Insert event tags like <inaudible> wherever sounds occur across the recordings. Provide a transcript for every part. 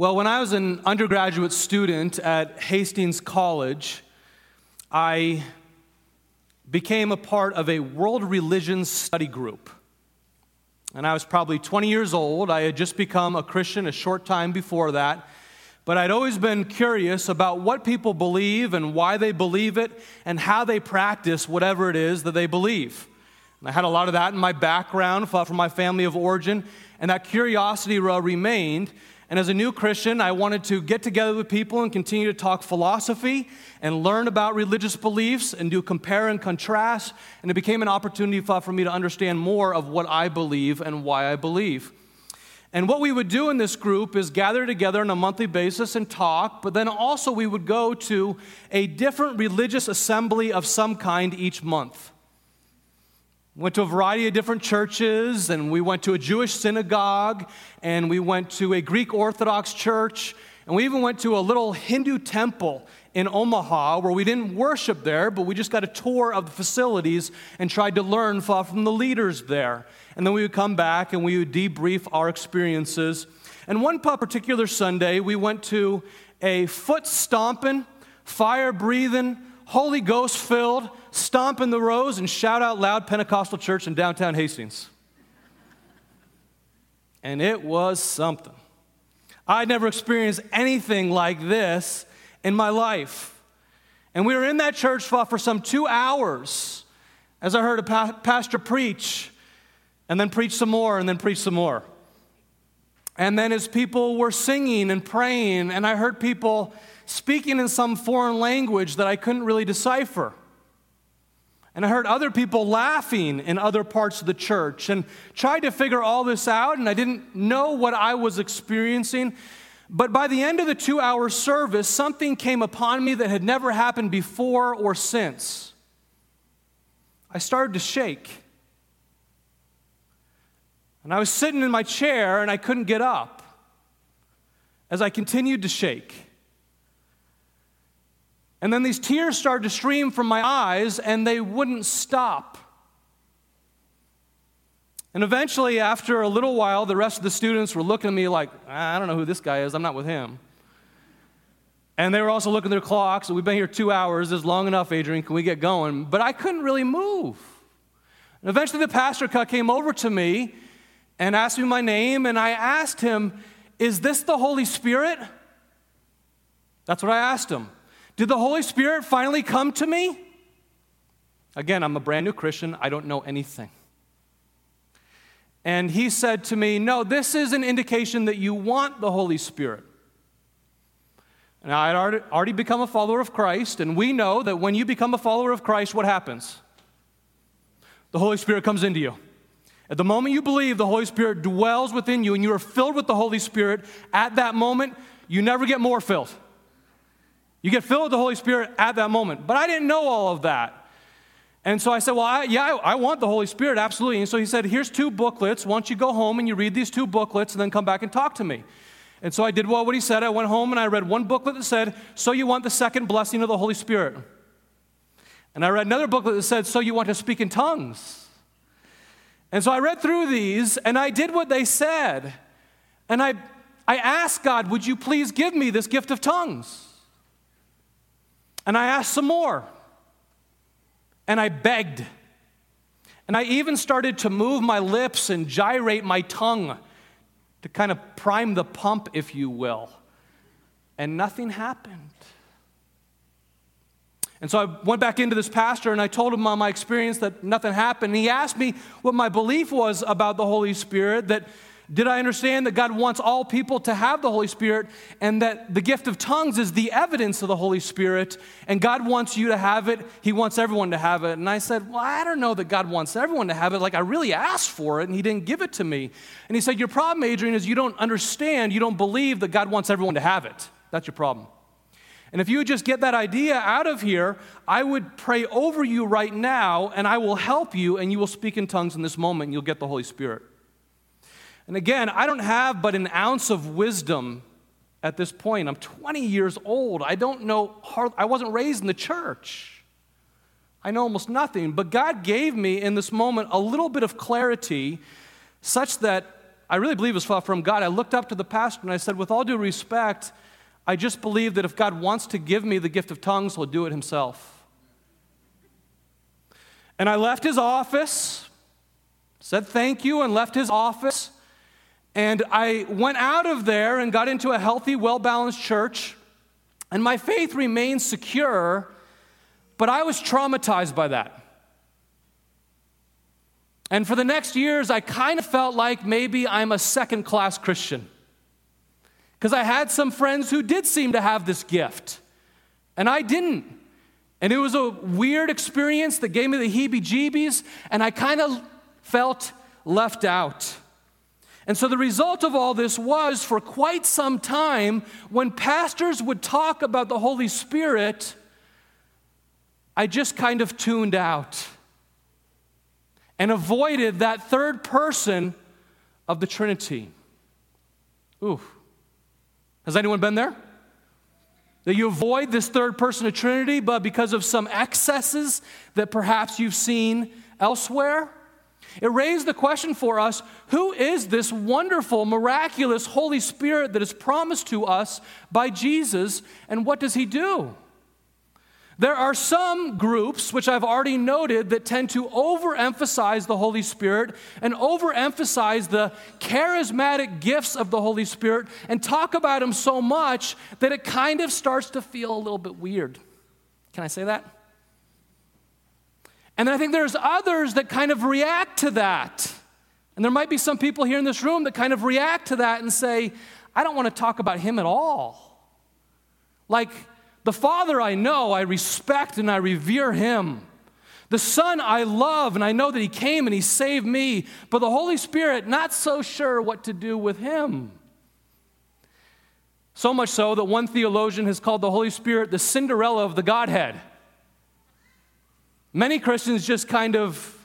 Well, when I was an undergraduate student at Hastings College, I became a part of a world religions study group. And I was probably 20 years old. I had just become a Christian a short time before that. But I'd always been curious about what people believe and why they believe it and how they practice whatever it is that they believe. And I had a lot of that in my background from my family of origin, and that curiosity uh, remained. And as a new Christian, I wanted to get together with people and continue to talk philosophy and learn about religious beliefs and do compare and contrast. And it became an opportunity for me to understand more of what I believe and why I believe. And what we would do in this group is gather together on a monthly basis and talk, but then also we would go to a different religious assembly of some kind each month. Went to a variety of different churches, and we went to a Jewish synagogue, and we went to a Greek Orthodox church, and we even went to a little Hindu temple in Omaha where we didn't worship there, but we just got a tour of the facilities and tried to learn from the leaders there. And then we would come back and we would debrief our experiences. And one particular Sunday, we went to a foot stomping, fire breathing, Holy Ghost filled, stomp in the rows, and shout out loud Pentecostal church in downtown Hastings. And it was something. I'd never experienced anything like this in my life. And we were in that church for, some two hours as I heard a pa- pastor preach, and then preach some more, and then preach some more. And then as people were singing and praying, and I heard people speaking in some foreign language that I couldn't really decipher. And I heard other people laughing in other parts of the church and tried to figure all this out, and I didn't know what I was experiencing. But by the end of the two hour service, something came upon me that had never happened before or since. I started to shake. And I was sitting in my chair and I couldn't get up as I continued to shake. And then these tears started to stream from my eyes, and they wouldn't stop. And eventually, after a little while, the rest of the students were looking at me like, ah, I don't know who this guy is, I'm not with him. And they were also looking at their clocks. We've been here two hours. This is long enough, Adrian. Can we get going? But I couldn't really move. And eventually, the pastor came over to me and asked me my name. And I asked him, Is this the Holy Spirit? That's what I asked him. Did the Holy Spirit finally come to me? Again, I'm a brand new Christian. I don't know anything. And he said to me, No, this is an indication that you want the Holy Spirit. And I had already become a follower of Christ, and we know that when you become a follower of Christ, what happens? The Holy Spirit comes into you. At the moment you believe, the Holy Spirit dwells within you, and you are filled with the Holy Spirit. At that moment, you never get more filled. You get filled with the Holy Spirit at that moment. But I didn't know all of that. And so I said, Well, I, yeah, I, I, want the Holy Spirit, absolutely. And so he said, Here's two booklets. Why don't you go home and you read these two booklets and then come back and talk to me? And so I did what he said. I went home and I read one booklet that said, So you want the second blessing of the Holy Spirit. And I read another booklet that said, So you want to speak in tongues. And so I read through these and I did what they said. And I, I asked God, Would you please give me this gift of tongues? And I asked some more. And I begged. And I even started to move my lips and gyrate my tongue to kind of prime the pump, if you will. And nothing happened. And so I went back into this pastor and I told him my experience that nothing happened. And he asked me what my belief was about the Holy Spirit, that did I understand that God wants all people to have the Holy Spirit and that the gift of tongues is the evidence of the Holy Spirit and God wants you to have it? He wants everyone to have it. And I said, Well, I don't know that God wants everyone to have it. Like, I really asked for it and He didn't give it to me. And he said, Your problem, Adrian, is you don't understand, you don't believe that God wants everyone to have it. That's your problem. And if you would just get that idea out of here, I would pray over you right now and I will help you and you will speak in tongues in this moment and you'll get the Holy Spirit. And again, I don't have but an ounce of wisdom at this point. I'm 20 years old. I don't know, I wasn't raised in the church. I know almost nothing. But God gave me in this moment a little bit of clarity such that I really believe it was from God. I looked up to the pastor and I said, with all due respect, I just believe that if God wants to give me the gift of tongues, he'll do it himself. And I left his office, said thank you, and left his office. And I went out of there and got into a healthy, well balanced church. And my faith remained secure, but I was traumatized by that. And for the next years, I kind of felt like maybe I'm a second class Christian. Because I had some friends who did seem to have this gift, and I didn't. And it was a weird experience that gave me the heebie jeebies, and I kind of felt left out. And so the result of all this was for quite some time, when pastors would talk about the Holy Spirit, I just kind of tuned out and avoided that third person of the Trinity. Ooh. Has anyone been there? That you avoid this third person of Trinity, but because of some excesses that perhaps you've seen elsewhere? It raised the question for us who is this wonderful, miraculous Holy Spirit that is promised to us by Jesus, and what does he do? There are some groups, which I've already noted, that tend to overemphasize the Holy Spirit and overemphasize the charismatic gifts of the Holy Spirit and talk about Him so much that it kind of starts to feel a little bit weird. Can I say that? And I think there's others that kind of react to that. And there might be some people here in this room that kind of react to that and say, I don't want to talk about Him at all. Like, the Father I know, I respect and I revere him. The Son I love and I know that he came and he saved me, but the Holy Spirit, not so sure what to do with him. So much so that one theologian has called the Holy Spirit the Cinderella of the Godhead. Many Christians just kind of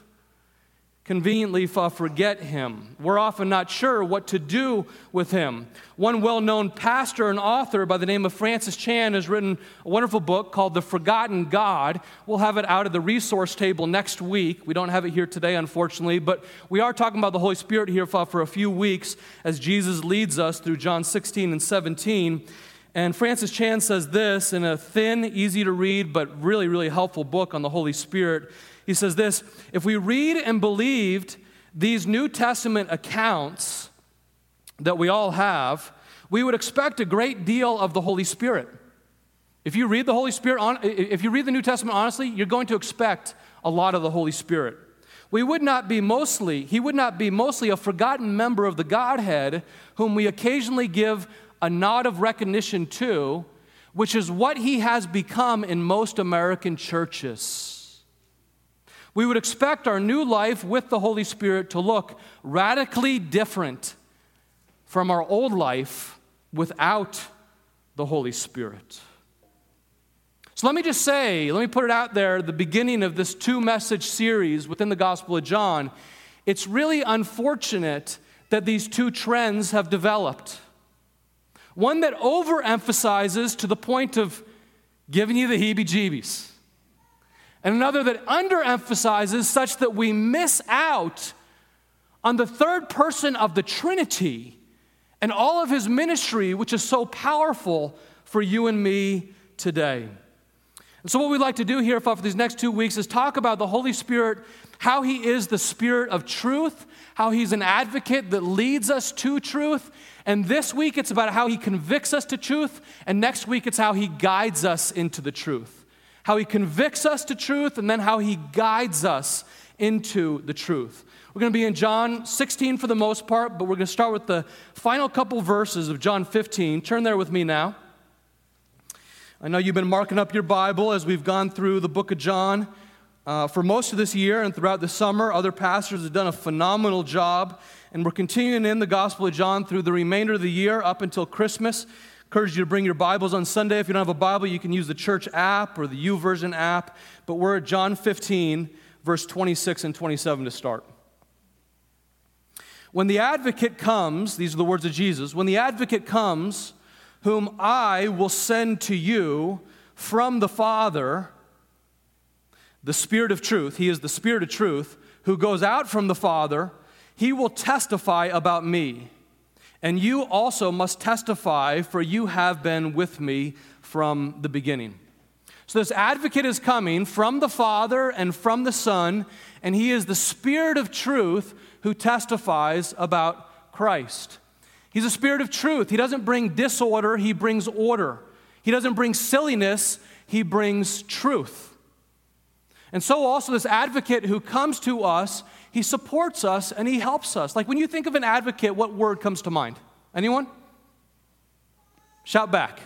conveniently forget him. We're often not sure what to do with him. One well known pastor and author by the name of Francis Chan has written a wonderful book called The Forgotten God. We'll have it out of the resource table next week. We don't have it here today, unfortunately, but we are talking about the Holy Spirit here for a few weeks as Jesus leads us through John 16 and 17. And Francis Chan says this in a thin, easy to read, but really, really helpful book on the Holy Spirit. He says this If we read and believed these New Testament accounts that we all have, we would expect a great deal of the Holy Spirit. If you read the Holy Spirit, if you read the New Testament honestly, you're going to expect a lot of the Holy Spirit. We would not be mostly, he would not be mostly a forgotten member of the Godhead whom we occasionally give a nod of recognition to, which is what he has become in most American churches we would expect our new life with the Holy Spirit to look radically different from our old life without the Holy Spirit. So let me just say, let me put it out there, the beginning of this two message series within the Gospel of John. It's really unfortunate that these two trends have developed. One that overemphasizes to the point of giving you the heebie jeebies and another that underemphasizes such that we miss out on the third person of the Trinity and all of his ministry, which is so powerful for you and me today. And so, what we'd like to do here for these next two weeks is talk about the Holy Spirit, how he is the Spirit of truth, how he's an advocate that leads us to truth. And this week, it's about how he convicts us to truth. And next week, it's how he guides us into the truth how he convicts us to truth, and then how he guides us into the truth. We're going to be in John 16 for the most part, but we're going to start with the final couple verses of John 15. Turn there with me now. I know you've been marking up your Bible as we've gone through the book of John. Uh, for most of this year and throughout the summer, other pastors have done a phenomenal job, and we're continuing in the Gospel of John through the remainder of the year up until Christmas encourage you to bring your Bibles on Sunday. If you don't have a Bible, you can use the church app or the YouVersion app. But we're at John 15, verse 26 and 27 to start. When the advocate comes, these are the words of Jesus, when the advocate comes, whom I will send to you from the Father, the Spirit of truth, he is the Spirit of truth, who goes out from the Father, he will testify about me. And you also must testify, for you have been with me from the beginning. So, this advocate is coming from the Father and from the Son, and he is the Spirit of truth who testifies about Christ. He's a Spirit of truth. He doesn't bring disorder, he brings order. He doesn't bring silliness, he brings truth. And so, also, this advocate who comes to us, he supports us and he helps us. Like when you think of an advocate, what word comes to mind? Anyone? Shout back.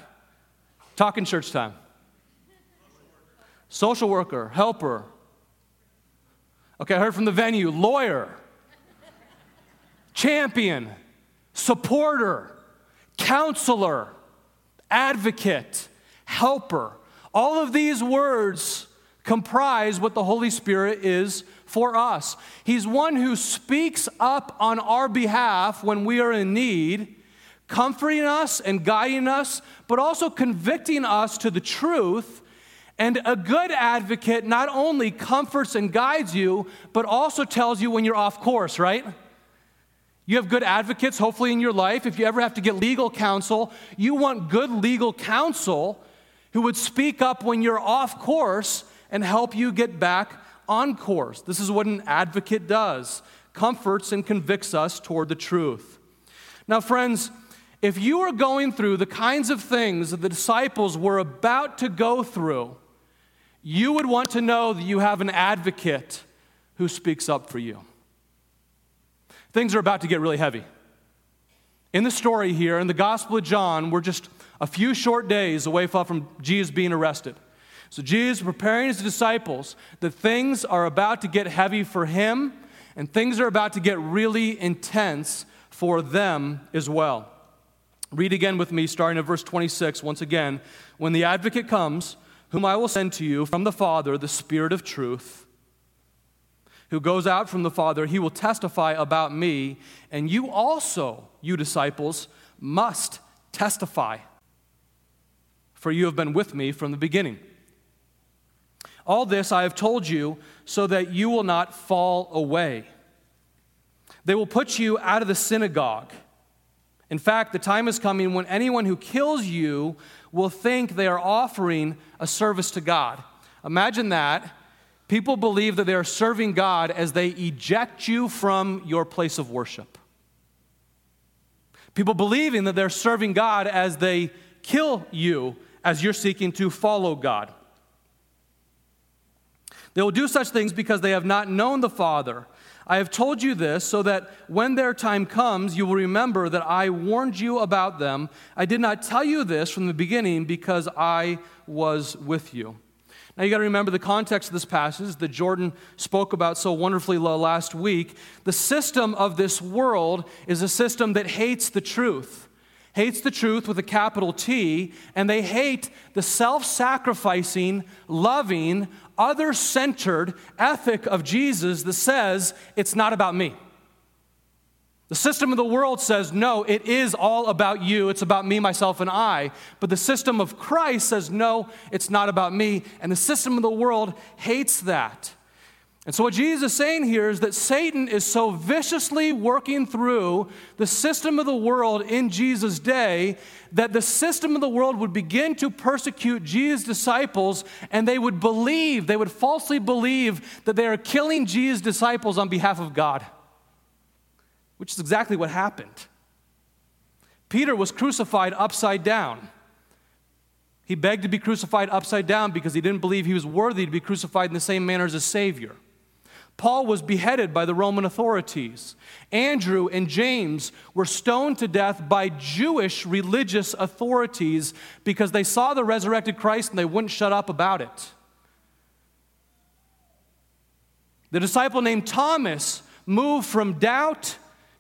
Talk in church time. Social worker, helper. Okay, I heard from the venue lawyer, champion, supporter, counselor, advocate, helper. All of these words comprise what the Holy Spirit is for us. He's one who speaks up on our behalf when we are in need, comforting us and guiding us, but also convicting us to the truth. And a good advocate not only comforts and guides you, but also tells you when you're off course, right? You have good advocates, hopefully, in your life. If you ever have to get legal counsel, you want good legal counsel who would speak up when you're off course and help you get back on course. This is what an advocate does comforts and convicts us toward the truth. Now, friends, if you are going through the kinds of things that the disciples were about to go through, you would want to know that you have an advocate who speaks up for you. Things are about to get really heavy. In the story here, in the Gospel of John, we're just a few short days away from Jesus being arrested. So Jesus preparing his disciples that things are about to get heavy for him and things are about to get really intense for them as well. Read again with me, starting at verse 26, once again. When the advocate comes, whom I will send to you from the Father, the Spirit of truth, who goes out from the Father, he will testify about me, and you also, you disciples, must testify, for you have been with me from the beginning. All this I have told you so that you will not fall away. They will put you out of the synagogue. In fact, the time is coming when anyone who kills you will think they are offering a service to God. Imagine that. People believe that they are serving God as they eject you from your place of worship. People believing that they're serving God as they kill you as you're seeking to follow God. They will do such things because they have not known the Father. I have told you this so that when their time comes, you will remember that I warned you about them. I did not tell you this from the beginning because I was with you. Now, you got to remember the context of this passage that Jordan spoke about so wonderfully last week. The system of this world is a system that hates the truth hates the truth with a capital T, and they hate the self sacrificing, loving, other centered ethic of Jesus that says it's not about me. The system of the world says, no, it is all about you. It's about me, myself, and I. But the system of Christ says, no, it's not about me. And the system of the world hates that. And so, what Jesus is saying here is that Satan is so viciously working through the system of the world in Jesus' day that the system of the world would begin to persecute Jesus' disciples, and they would believe, they would falsely believe that they are killing Jesus' disciples on behalf of God, which is exactly what happened. Peter was crucified upside down. He begged to be crucified upside down because he didn't believe he was worthy to be crucified in the same manner as a Savior. Paul was beheaded by the Roman authorities. Andrew and James were stoned to death by Jewish religious authorities because they saw the resurrected Christ and they wouldn't shut up about it. The disciple named Thomas moved from doubt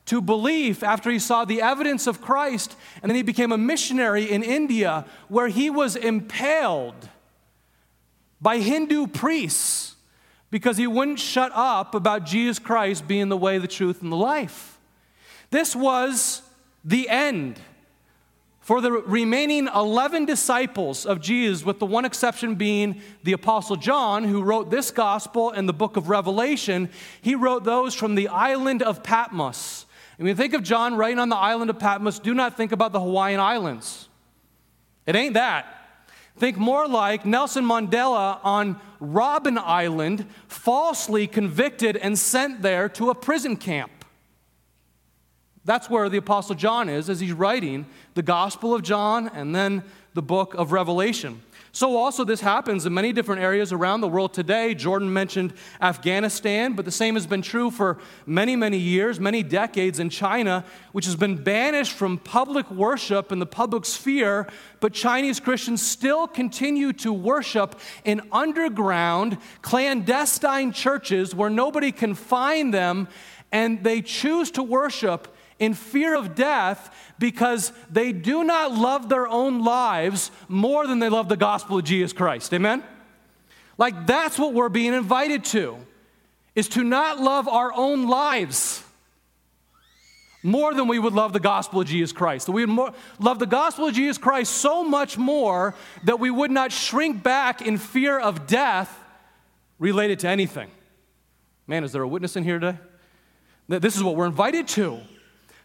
to belief after he saw the evidence of Christ, and then he became a missionary in India where he was impaled by Hindu priests because he wouldn't shut up about Jesus Christ being the way, the truth, and the life. This was the end For the remaining 11 disciples of Jesus, with the one exception being the Apostle John, who wrote this gospel and the book of Revelation, he wrote those from the island of Patmos. And when you think of John writing on the island of Patmos, do not think about the Hawaiian Islands. It ain't that. Think more like Nelson Mandela on Robben Island, falsely convicted and sent there to a prison camp. That's where the Apostle John is as he's writing the Gospel of John and then the book of Revelation. So, also, this happens in many different areas around the world today. Jordan mentioned Afghanistan, but the same has been true for many, many years, many decades in China, which has been banished from public worship in the public sphere. But Chinese Christians still continue to worship in underground, clandestine churches where nobody can find them, and they choose to worship in fear of death because they do not love their own lives more than they love the gospel of Jesus Christ. Amen? Like that's what we're being invited to is to not love our own lives more than we would love the gospel of Jesus Christ. That we would more, love the gospel of Jesus Christ so much more that we would not shrink back in fear of death related to anything. Man, is there a witness in here today? This is what we're invited to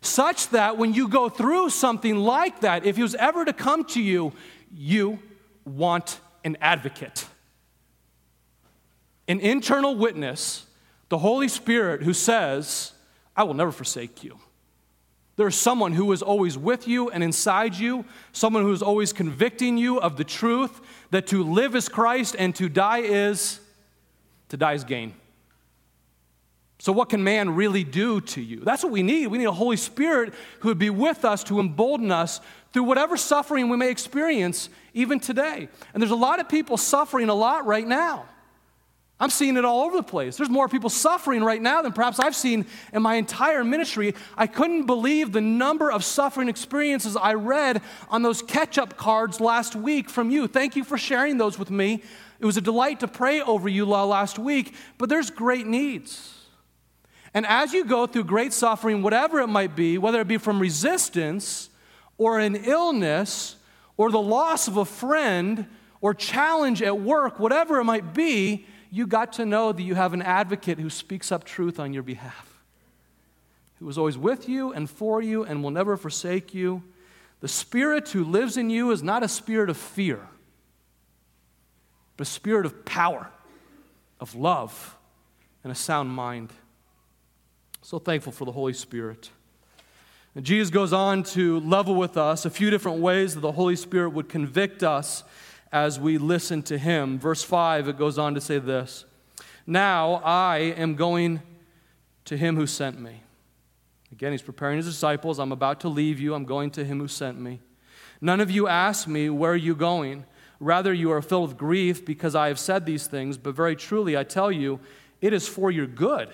such that when you go through something like that, if he was ever to come to you, you want an advocate. An internal witness, the Holy Spirit, who says, I will never forsake you. There's someone who is always with you and inside you, someone who is always convicting you of the truth that to live is Christ and to die is to die is gain. So, what can man really do to you? That's what we need. We need a Holy Spirit who would be with us to embolden us through whatever suffering we may experience, even today. And there's a lot of people suffering a lot right now. I'm seeing it all over the place. There's more people suffering right now than perhaps I've seen in my entire ministry. I couldn't believe the number of suffering experiences I read on those catch up cards last week from you. Thank you for sharing those with me. It was a delight to pray over you last week, but there's great needs. And as you go through great suffering, whatever it might be, whether it be from resistance or an illness or the loss of a friend or challenge at work, whatever it might be, you got to know that you have an advocate who speaks up truth on your behalf, who is always with you and for you and will never forsake you. The Spirit who lives in you is not a spirit of fear, but a spirit of power, of love, and a sound mind. So thankful for the Holy Spirit. And Jesus goes on to level with us a few different ways that the Holy Spirit would convict us as we listen to Him. Verse 5, it goes on to say this Now I am going to Him who sent me. Again, He's preparing His disciples. I'm about to leave you. I'm going to Him who sent me. None of you ask me, Where are you going? Rather, you are filled with grief because I have said these things, but very truly I tell you, it is for your good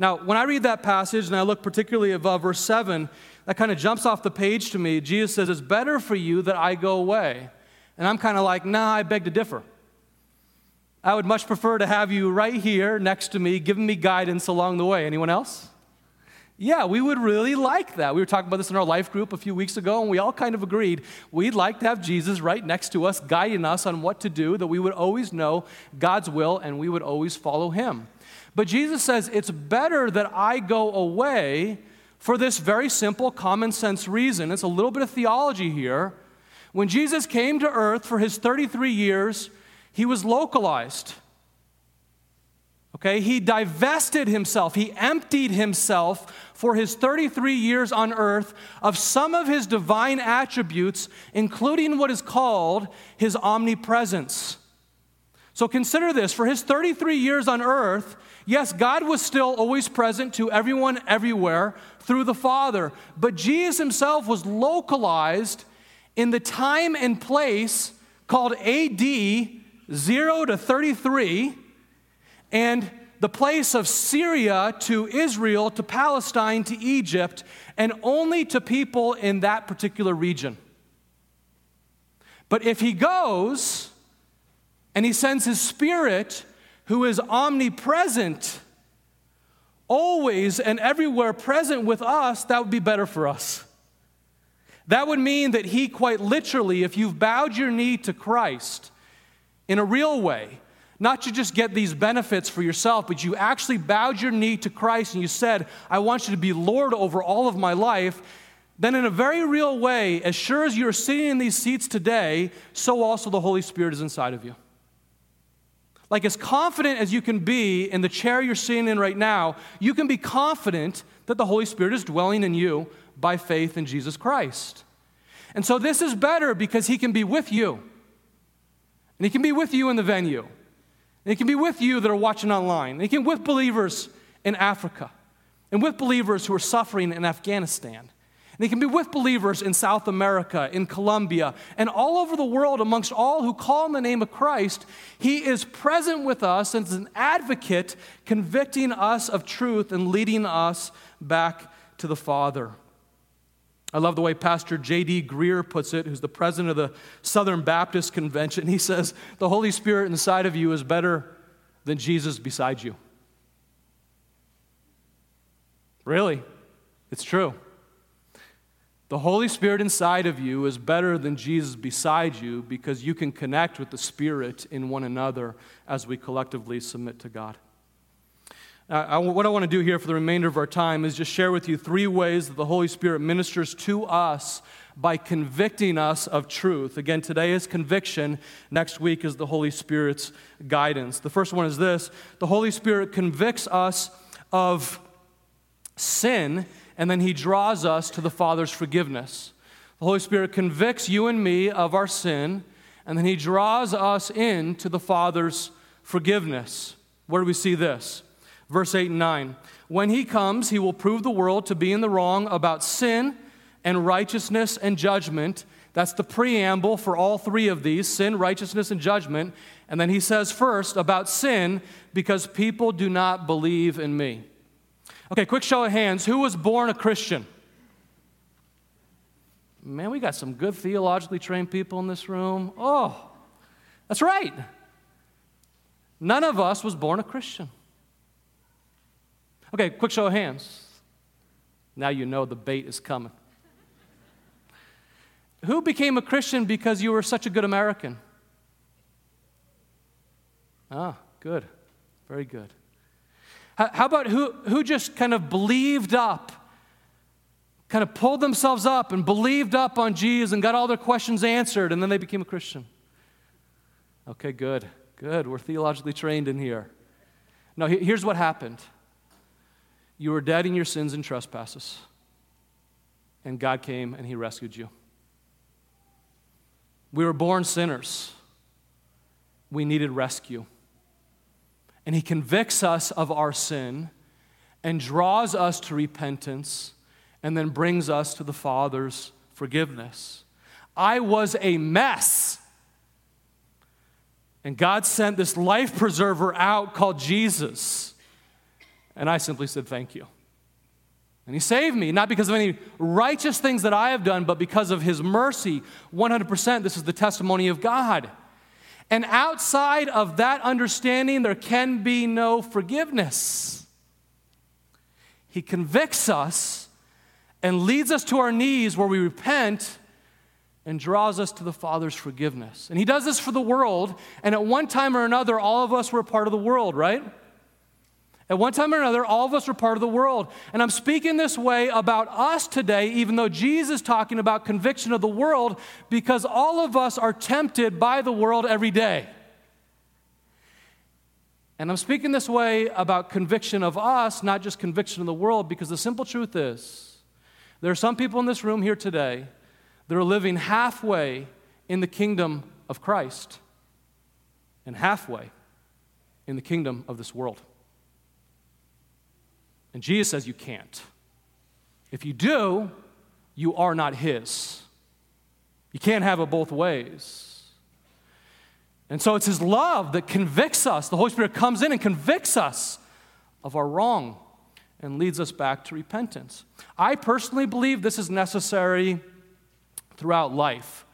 Now, when I read that passage and I look particularly above verse 7, that kind of jumps off the page to me. Jesus says, It's better for you that I go away. And I'm kind of like, Nah, I beg to differ. I would much prefer to have you right here next to me, giving me guidance along the way. Anyone else? Yeah, we would really like that. We were talking about this in our life group a few weeks ago, and we all kind of agreed we'd like to have Jesus right next to us, guiding us on what to do, that we would always know God's will and we would always follow Him. But Jesus says it's better that I go away for this very simple common sense reason. It's a little bit of theology here. When Jesus came to earth for his 33 years, he was localized. Okay, he divested himself, he emptied himself for his 33 years on earth of some of his divine attributes, including what is called his omnipresence. So consider this for his 33 years on earth, yes, God was still always present to everyone everywhere through the Father, but Jesus himself was localized in the time and place called AD 0 to 33, and the place of Syria to Israel to Palestine to Egypt, and only to people in that particular region. But if he goes and he sends his spirit, who is omnipresent, always and everywhere present with us, that would be better for us. That would mean that he, quite literally, if you've bowed your knee to Christ in a real way, not to just get these benefits for yourself, but you actually bowed your knee to Christ and you said, I want you to be Lord over all of my life, then in a very real way, as sure as you're sitting in these seats today, so also the Holy Spirit is inside of you. Like, as confident as you can be in the chair you're sitting in right now, you can be confident that the Holy Spirit is dwelling in you by faith in Jesus Christ. And so, this is better because He can be with you. And He can be with you in the venue. And He can be with you that are watching online. And He can be with believers in Africa and with believers who are suffering in Afghanistan they can be with believers in South America, in Colombia, and all over the world amongst all who call on the name of Christ. He is present with us and is an advocate convicting us of truth and leading us back to the Father. I love the way Pastor J.D. Greear puts it, who's the president of the Southern Baptist Convention. He says, The Holy Spirit inside of you is better than Jesus beside you. Really, it's true. The Holy Spirit inside of you is better than Jesus beside you because you can connect with the Spirit in one another as we collectively submit to God. I, what I want to do here for the remainder of our time is just share with you three ways that the Holy Spirit ministers to us by convicting us of truth. Again, today is conviction, next week is the Holy Spirit's guidance. The first one is this the Holy Spirit convicts us of sin and then He draws us to the Father's forgiveness. The Holy Spirit convicts you and me of our sin, and then He draws us into the Father's forgiveness. Where do we see this? Verse 8 and 9. When He comes, He will prove the world to be in the wrong about sin and righteousness and judgment. That's the preamble for all three of these sin, righteousness, and judgment. And then he says first about sin, because people do not believe in me. Okay, quick show of hands. Who was born a Christian? Man, we got some good theologically trained people in this room. Oh, that's right. None of us was born a Christian. Okay, quick show of hands. Now you know the bait is coming. Who became a Christian because you were such a good American? Ah, good. Very good. How about who, who just kind of believed up, kind of pulled themselves up and believed up on Jesus and got all their questions answered, and then they became a Christian? Okay, good, good. We're theologically trained in here. Now, here's what happened you were dead in your sins and trespasses, and God came and He rescued you. We were born sinners, we needed rescue and He convicts us of our sin and draws us to repentance and then brings us to the Father's forgiveness. I was a mess. And God sent this life preserver out called Jesus. And I simply said, Thank you. And He saved me, not because of any righteous things that I have done, but because of His mercy. 100%, this is the testimony of God. And outside of that understanding, there can be no forgiveness. He convicts us and leads us to our knees where we repent and draws us to the Father's forgiveness. And He does this for the world. And at one time or another, all of us were part of the world, right? At one time or another, all of us are part of the world. And I'm speaking this way about us today, even though Jesus is talking about conviction of the world, because all of us are tempted by the world every day. And I'm speaking this way about conviction of us, not just conviction of the world, because the simple truth is there are some people in this room here today that are living halfway in the kingdom of Christ. and halfway in the kingdom of this world. And Jesus says you can't. If you do, you are not His. You can't have it both ways. And so it's His love that convicts us. The Holy Spirit comes in and convicts us of our wrong and leads us back to repentance. I personally believe this is necessary throughout life.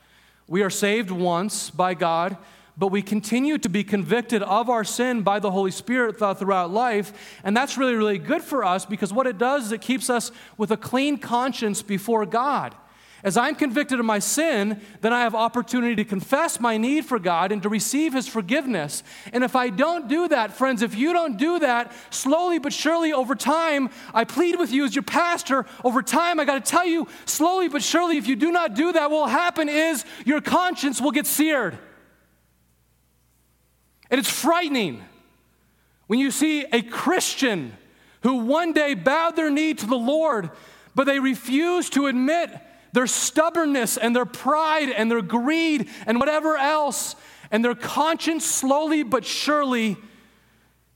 We are saved once by God, but we continue to be convicted of our sin by the Holy Spirit throughout life. And that's really, really good for us because what it does is it keeps us with a clean conscience before God. As I'm convicted of my sin, then I have opportunity to confess my need for God and to receive His forgiveness. And if I don't do that, friends, if you don't do that, slowly but surely over time, I plead with you as your pastor, over time, I got to tell you, slowly but surely, if you do not do that, what will happen is your conscience will get seared. And it's frightening when you see a Christian who one day bowed their knee to the Lord, but they refuse to admit their stubbornness and their pride and their greed and whatever else, and their conscience slowly but surely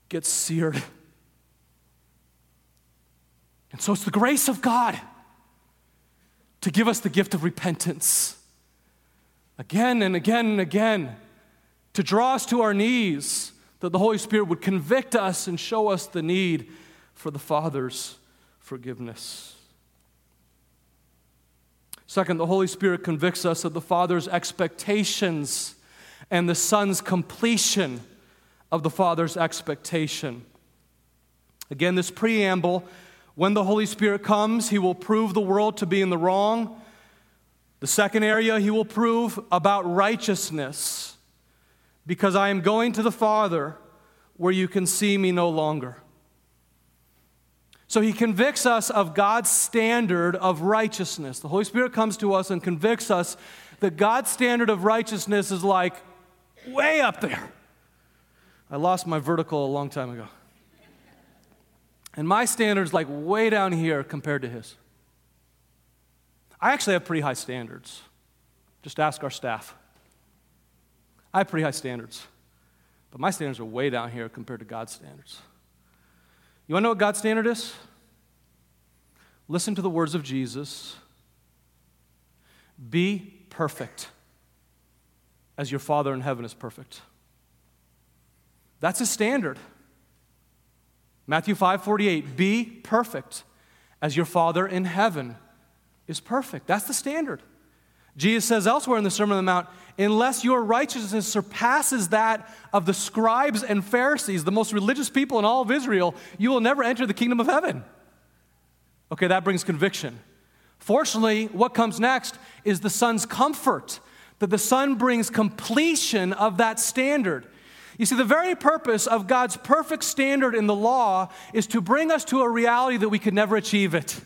gets seared. And so it's the grace of God to give us the gift of repentance again and again and again, to draw us to our knees, that the Holy Spirit would convict us and show us the need for the Father's forgiveness. Second, the Holy Spirit convicts us of the Father's expectations and the Son's completion of the Father's expectation. Again, this preamble when the Holy Spirit comes, He will prove the world to be in the wrong. The second area, He will prove about righteousness, because I am going to the Father where you can see me no longer. So he convicts us of God's standard of righteousness. The Holy Spirit comes to us and convicts us that God's standard of righteousness is like way up there. I lost my vertical a long time ago. And my standard is like way down here compared to his. I actually have pretty high standards. Just ask our staff. I have pretty high standards. But my standards are way down here compared to God's standards. You want to know what God's standard is? Listen to the words of Jesus Be perfect as your Father in heaven is perfect. That's his standard. Matthew 5 48, be perfect as your Father in heaven is perfect. That's the standard. Jesus says elsewhere in the Sermon on the Mount, unless your righteousness surpasses that of the scribes and Pharisees, the most religious people in all of Israel, you will never enter the kingdom of heaven. Okay, that brings conviction. Fortunately, what comes next is the Son's comfort, that the Son brings completion of that standard. You see, the very purpose of God's perfect standard in the law is to bring us to a reality that we could never achieve it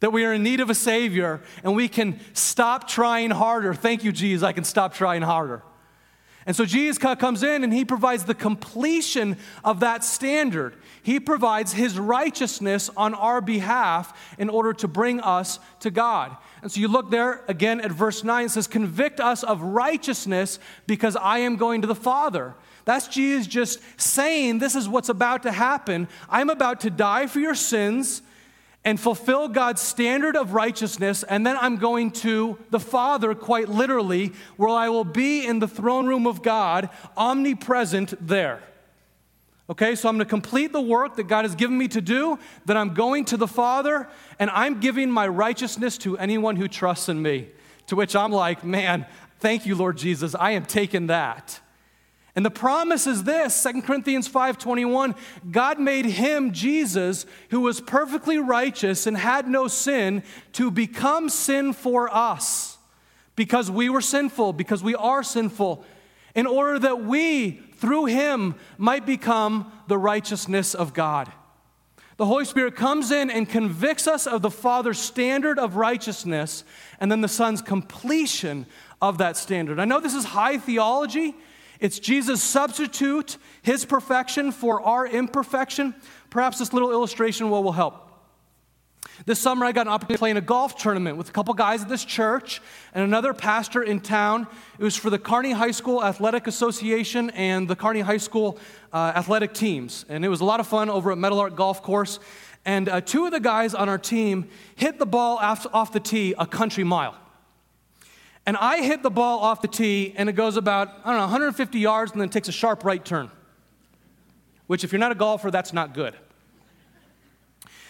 that we are in need of a Savior and we can stop trying harder. Thank you, Jesus, I can stop trying harder. And so Jesus comes in and he provides the completion of that standard. He provides his righteousness on our behalf in order to bring us to God. And so you look there again at verse 9, it says, Convict us of righteousness because I am going to the Father. That's Jesus just saying, This is what's about to happen. I'm about to die for your sins and fulfill God's standard of righteousness, and then I'm going to the Father, quite literally, where I will be in the throne room of God, omnipresent there. Okay, so I'm going to complete the work that God has given me to do, then I'm going to the Father, and I'm giving my righteousness to anyone who trusts in me. To which I'm like, man, thank you, Lord Jesus, I am taking that. And the promise is this, 2 Corinthians 5:21, God made him Jesus who was perfectly righteous and had no sin to become sin for us because we were sinful, because we are sinful, in order that we through him might become the righteousness of God. The Holy Spirit comes in and convicts us of the Father's standard of righteousness and then the Son's completion of that standard. I know this is high theology. It's Jesus' substitute, his perfection for our imperfection. Perhaps this little illustration will, will help. This summer, I got an opportunity to play in a golf tournament with a couple guys at this church and another pastor in town. It was for the Kearney High School Athletic Association and the Kearney High School uh, athletic teams. And it was a lot of fun over at Meadowlark Golf Course. And uh, two of the guys on our team hit the ball off, off the tee a country mile. And I hit the ball off the tee, and it goes about, I don't know, 150 yards and then takes a sharp right turn. Which, if you're not a golfer, that's not good.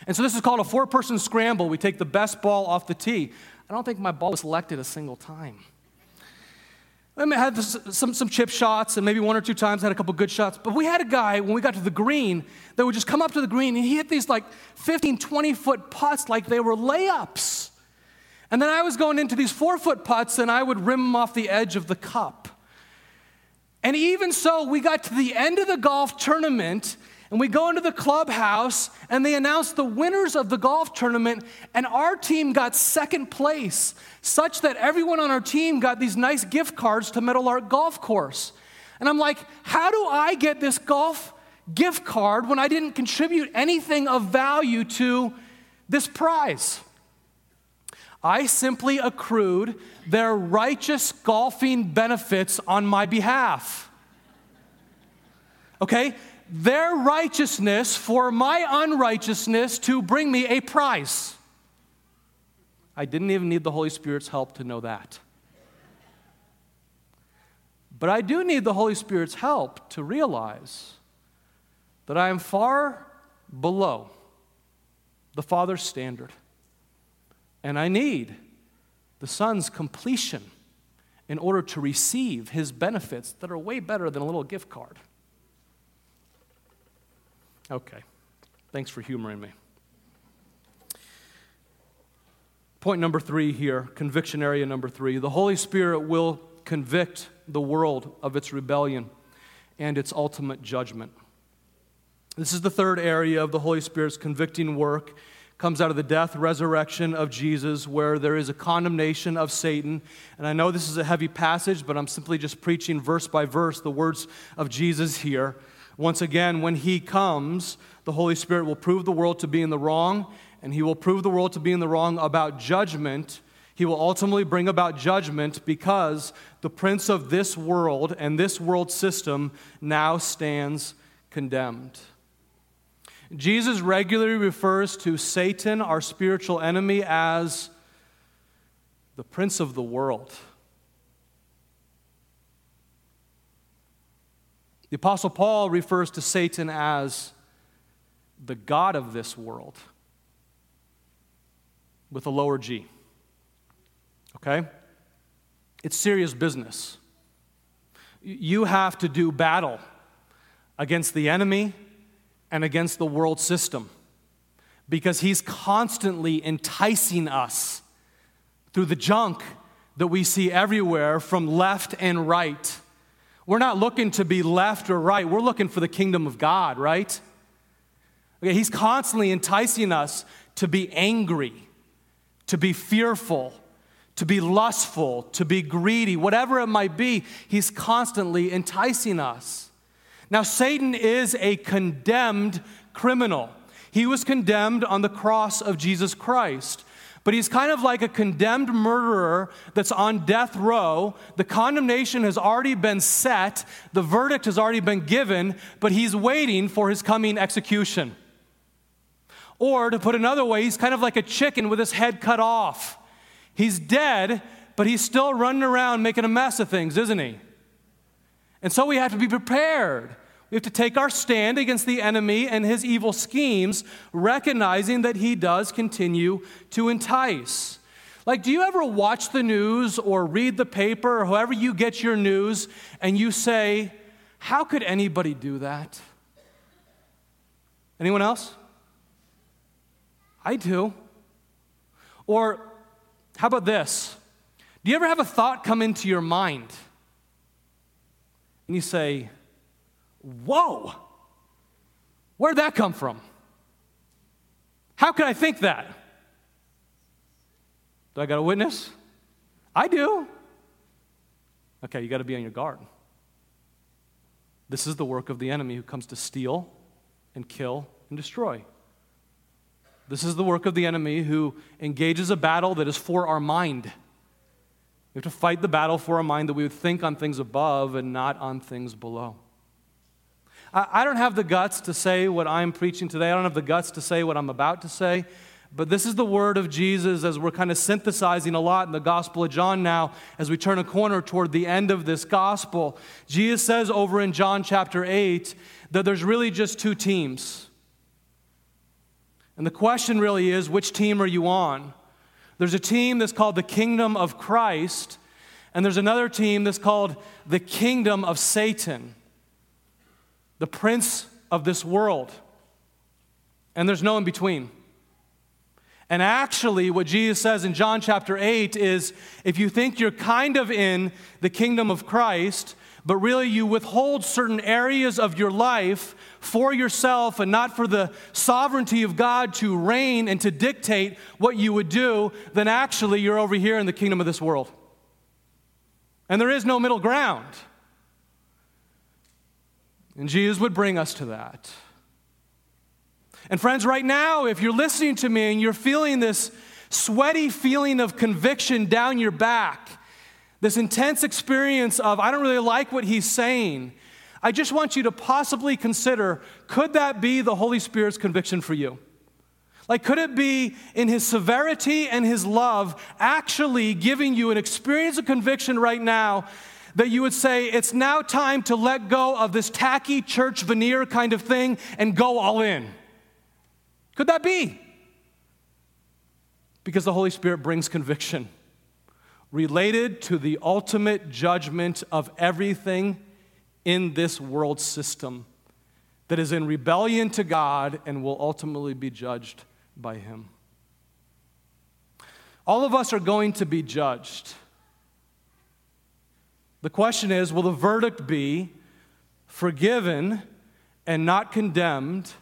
And so this is called a four person scramble. We take the best ball off the tee. I don't think my ball was selected a single time. I mean, had some, some chip shots, and maybe one or two times I had a couple good shots. But we had a guy, when we got to the green, that would just come up to the green, and he hit these like 15, 20 foot putts like they were layups. And then I was going into these four foot putts, and I would rim them off the edge of the cup. And even so, we got to the end of the golf tournament, and we go into the clubhouse and they announce the winners of the golf tournament, and our team got second place, such that everyone on our team got these nice gift cards to Meadowlark Golf Course. And I'm like, how do I get this golf gift card when I didn't contribute anything of value to this prize? I simply accrued their righteous golfing benefits on my behalf. Okay? their righteousness for my unrighteousness to bring me a prize. I didn't even need the Holy Spirit's help to know that. But I do need the Holy Spirit's help to realize that I am far below the Father's standard. And I need the Son's completion in order to receive his benefits that are way better than a little gift card. Okay. Thanks for humoring me. Point number three here, conviction area number three. The Holy Spirit will convict the world of its rebellion and its ultimate judgment. This is the third area of the Holy Spirit's convicting work. Comes out of the death, resurrection of Jesus, where there is a condemnation of Satan. And I know this is a heavy passage, but I'm simply just preaching verse by verse the words of Jesus here. Once again, when he comes, the Holy Spirit will prove the world to be in the wrong, and he will prove the world to be in the wrong about judgment. He will ultimately bring about judgment because the prince of this world and this world system now stands condemned. Jesus regularly refers to Satan, our spiritual enemy, as the prince of the world. The Apostle Paul refers to Satan as the God of this world with a lower G. Okay? It's serious business. You have to do battle against the enemy and against the world system because he's constantly enticing us through the junk that we see everywhere from left and right we're not looking to be left or right. We're looking for the kingdom of God, right? Okay, he's constantly enticing us to be angry, to be fearful, to be lustful, to be greedy, whatever it might be. He's constantly enticing us. Now, Satan is a condemned criminal. He was condemned on the cross of Jesus Christ. But he's kind of like a condemned murderer that's on death row. The condemnation has already been set, the verdict has already been given, but he's waiting for his coming execution. Or to put another way, he's kind of like a chicken with his head cut off. He's dead, but he's still running around making a mess of things, isn't he? And so we have to be prepared. We have to take our stand against the enemy and his evil schemes, recognizing that he does continue to entice. Like, do you ever watch the news or read the paper or however you get your news and you say, How could anybody do that? Anyone else? I do. Or, how about this? Do you ever have a thought come into your mind and you say, Whoa! Where'd that come from? How can I think that? Do I got a witness? I do. Okay, you got to be on your guard. This is the work of the enemy who comes to steal and kill and destroy. This is the work of the enemy who engages a battle that is for our mind. We have to fight the battle for our mind that we would think on things above and not on things below. I don't have the guts to say what I'm preaching today. I don't have the guts to say what I'm about to say. But this is the word of Jesus as we're kind of synthesizing a lot in the Gospel of John now as we turn a corner toward the end of this gospel. Jesus says over in John chapter 8 that there's really just two teams. And the question really is which team are you on? There's a team that's called the kingdom of Christ, and there's another team that's called the kingdom of Satan, the prince of this world. And there's no in between. And actually, what Jesus says in John chapter 8 is if you think you're kind of in the kingdom of Christ, but really you withhold certain areas of your life for yourself and not for the sovereignty of God to reign and to dictate what you would do, then actually you're over here in the kingdom of this world. And there is no middle ground. And Jesus would bring us to that. And friends, right now, if you're listening to me and you're feeling this sweaty feeling of conviction down your back, this intense experience of, I don't really like what he's saying, I just want you to possibly consider could that be the Holy Spirit's conviction for you? Like, could it be in his severity and his love actually giving you an experience of conviction right now that you would say, it's now time to let go of this tacky church veneer kind of thing and go all in? Could that be? Because the Holy Spirit brings conviction related to the ultimate judgment of everything in this world system that is in rebellion to God and will ultimately be judged by Him. All of us are going to be judged. The question is will the verdict be forgiven and not condemned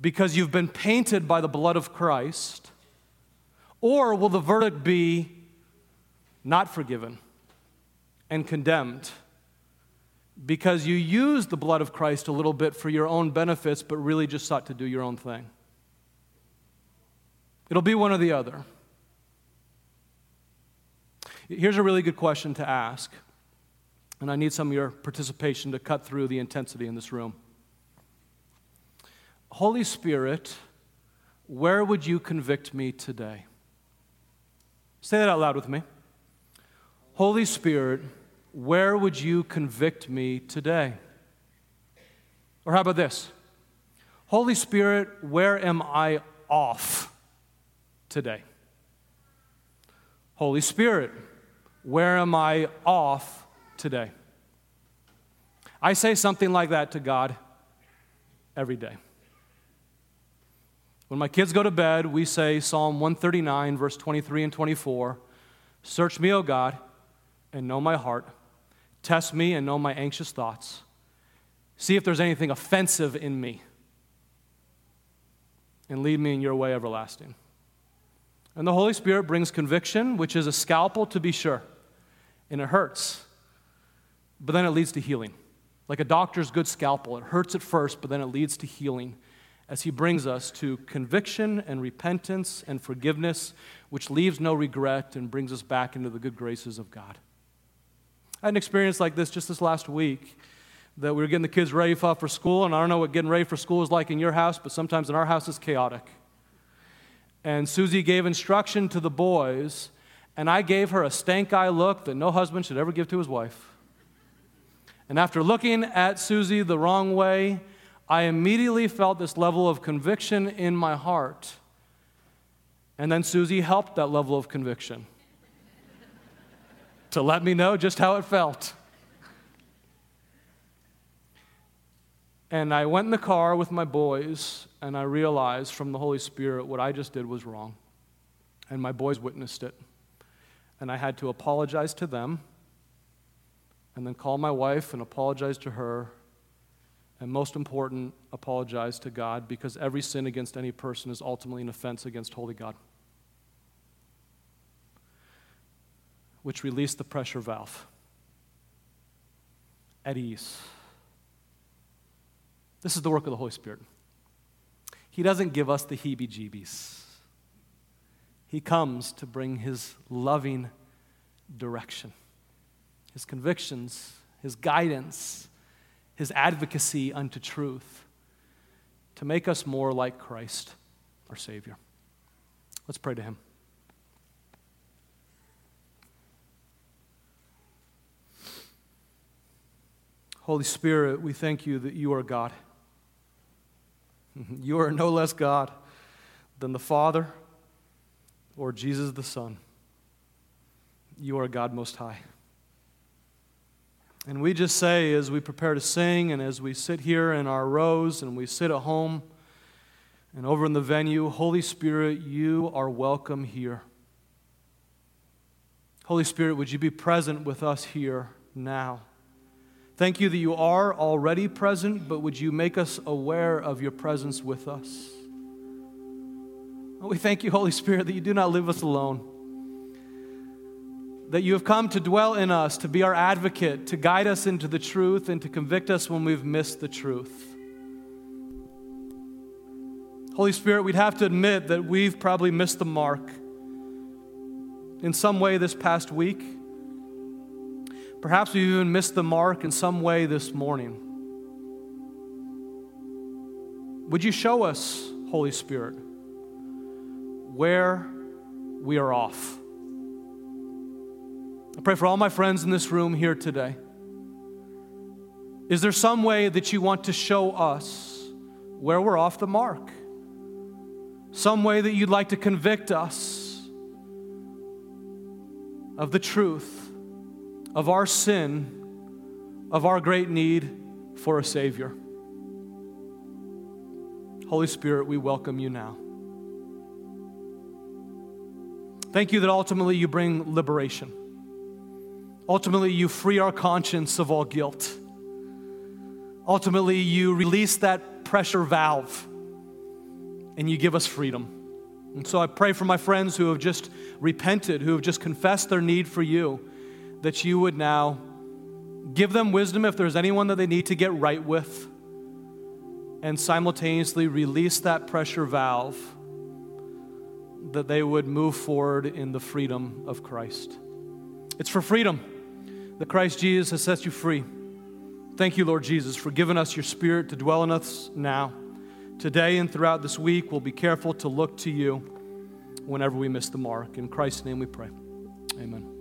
because you've been painted by the blood of Christ? Or will the verdict be not forgiven and condemned because you used the blood of Christ a little bit for your own benefits, but really just sought to do your own thing? It'll be one or the other. Here's a really good question to ask, and I need some of your participation to cut through the intensity in this room. Holy Spirit, where would you convict me today? Say that out loud with me. Holy Spirit, where would you convict me today? Or how about this? Holy Spirit, where am I off today? Holy Spirit, where am I off today? I say something like that to God every day. When my kids go to bed, we say Psalm 139, verse 23 and 24 Search me, O God, and know my heart. Test me and know my anxious thoughts. See if there's anything offensive in me. And lead me in your way everlasting. And the Holy Spirit brings conviction, which is a scalpel to be sure. And it hurts. But then it leads to healing. Like a doctor's good scalpel. It hurts at first, but then it leads to healing as he brings us to conviction and repentance and forgiveness, which leaves no regret and brings us back into the good graces of God. I had an experience like this just this last week that we were getting the kids ready for school, and I don't know what getting ready for school is like in your house, but sometimes in our house it's chaotic. And Susie gave instruction to the boys, and I gave her a stank eye look that no husband should ever give to his wife. And after looking at Susie the wrong way, I immediately felt this level of conviction in my heart. And then Susie helped that level of conviction to let me know just how it felt. And I went in the car with my boys, and I realized from the Holy Spirit what I just did was wrong. And my boys witnessed it. And I had to apologize to them, and then call my wife and apologize to her, and most important, apologize to God because every sin against any person is ultimately an offense against holy God. Which released the pressure valve at ease. This is the work of the Holy Spirit. He doesn't give us the heebie jeebies. He comes to bring His loving direction, His convictions, His guidance, His advocacy unto truth to make us more like Christ, our Savior. Let's pray to Him. Holy Spirit, we thank you that you are God. <laughs> You are no less God than the Father or Jesus the Son. You are God Most High. And we just say, as we prepare to sing, and as we sit here in our rows, and we sit at home and over in the venue, Holy Spirit, you are welcome here. Holy Spirit, would you be present with us here now? Thank you that you are already present, but would you make us aware of your presence with us? We thank you, Holy Spirit, that you do not leave us alone that you have come to dwell in us, to be our advocate, to guide us into the truth, and to convict us when we've missed the truth. Holy Spirit, we'd have to admit that we've probably missed the mark in some way this past week. Perhaps we've even missed the mark in some way this morning. Would you show us, Holy Spirit, where we are off? I pray for all my friends in this room here today. Is there some way that you want to show us where we're off the mark? Some way that you'd like to convict us of the truth, of our sin, of our great need for a Savior? Holy Spirit, we welcome you now. Thank you that ultimately you bring liberation. Ultimately, you free our conscience of all guilt. Ultimately, you release that pressure valve and you give us freedom. And so I pray for my friends who have just repented, who have just confessed their need for you, that you would now give them wisdom if there's anyone that they need to get right with, and simultaneously release that pressure valve that they would move forward in the freedom of Christ. It's for freedom that Christ Jesus has set you free. Thank you, Lord Jesus, for giving us your spirit to dwell in us now. Today and throughout this week, we'll be careful to look to you whenever we miss the mark. In Christ's name we pray. Amen.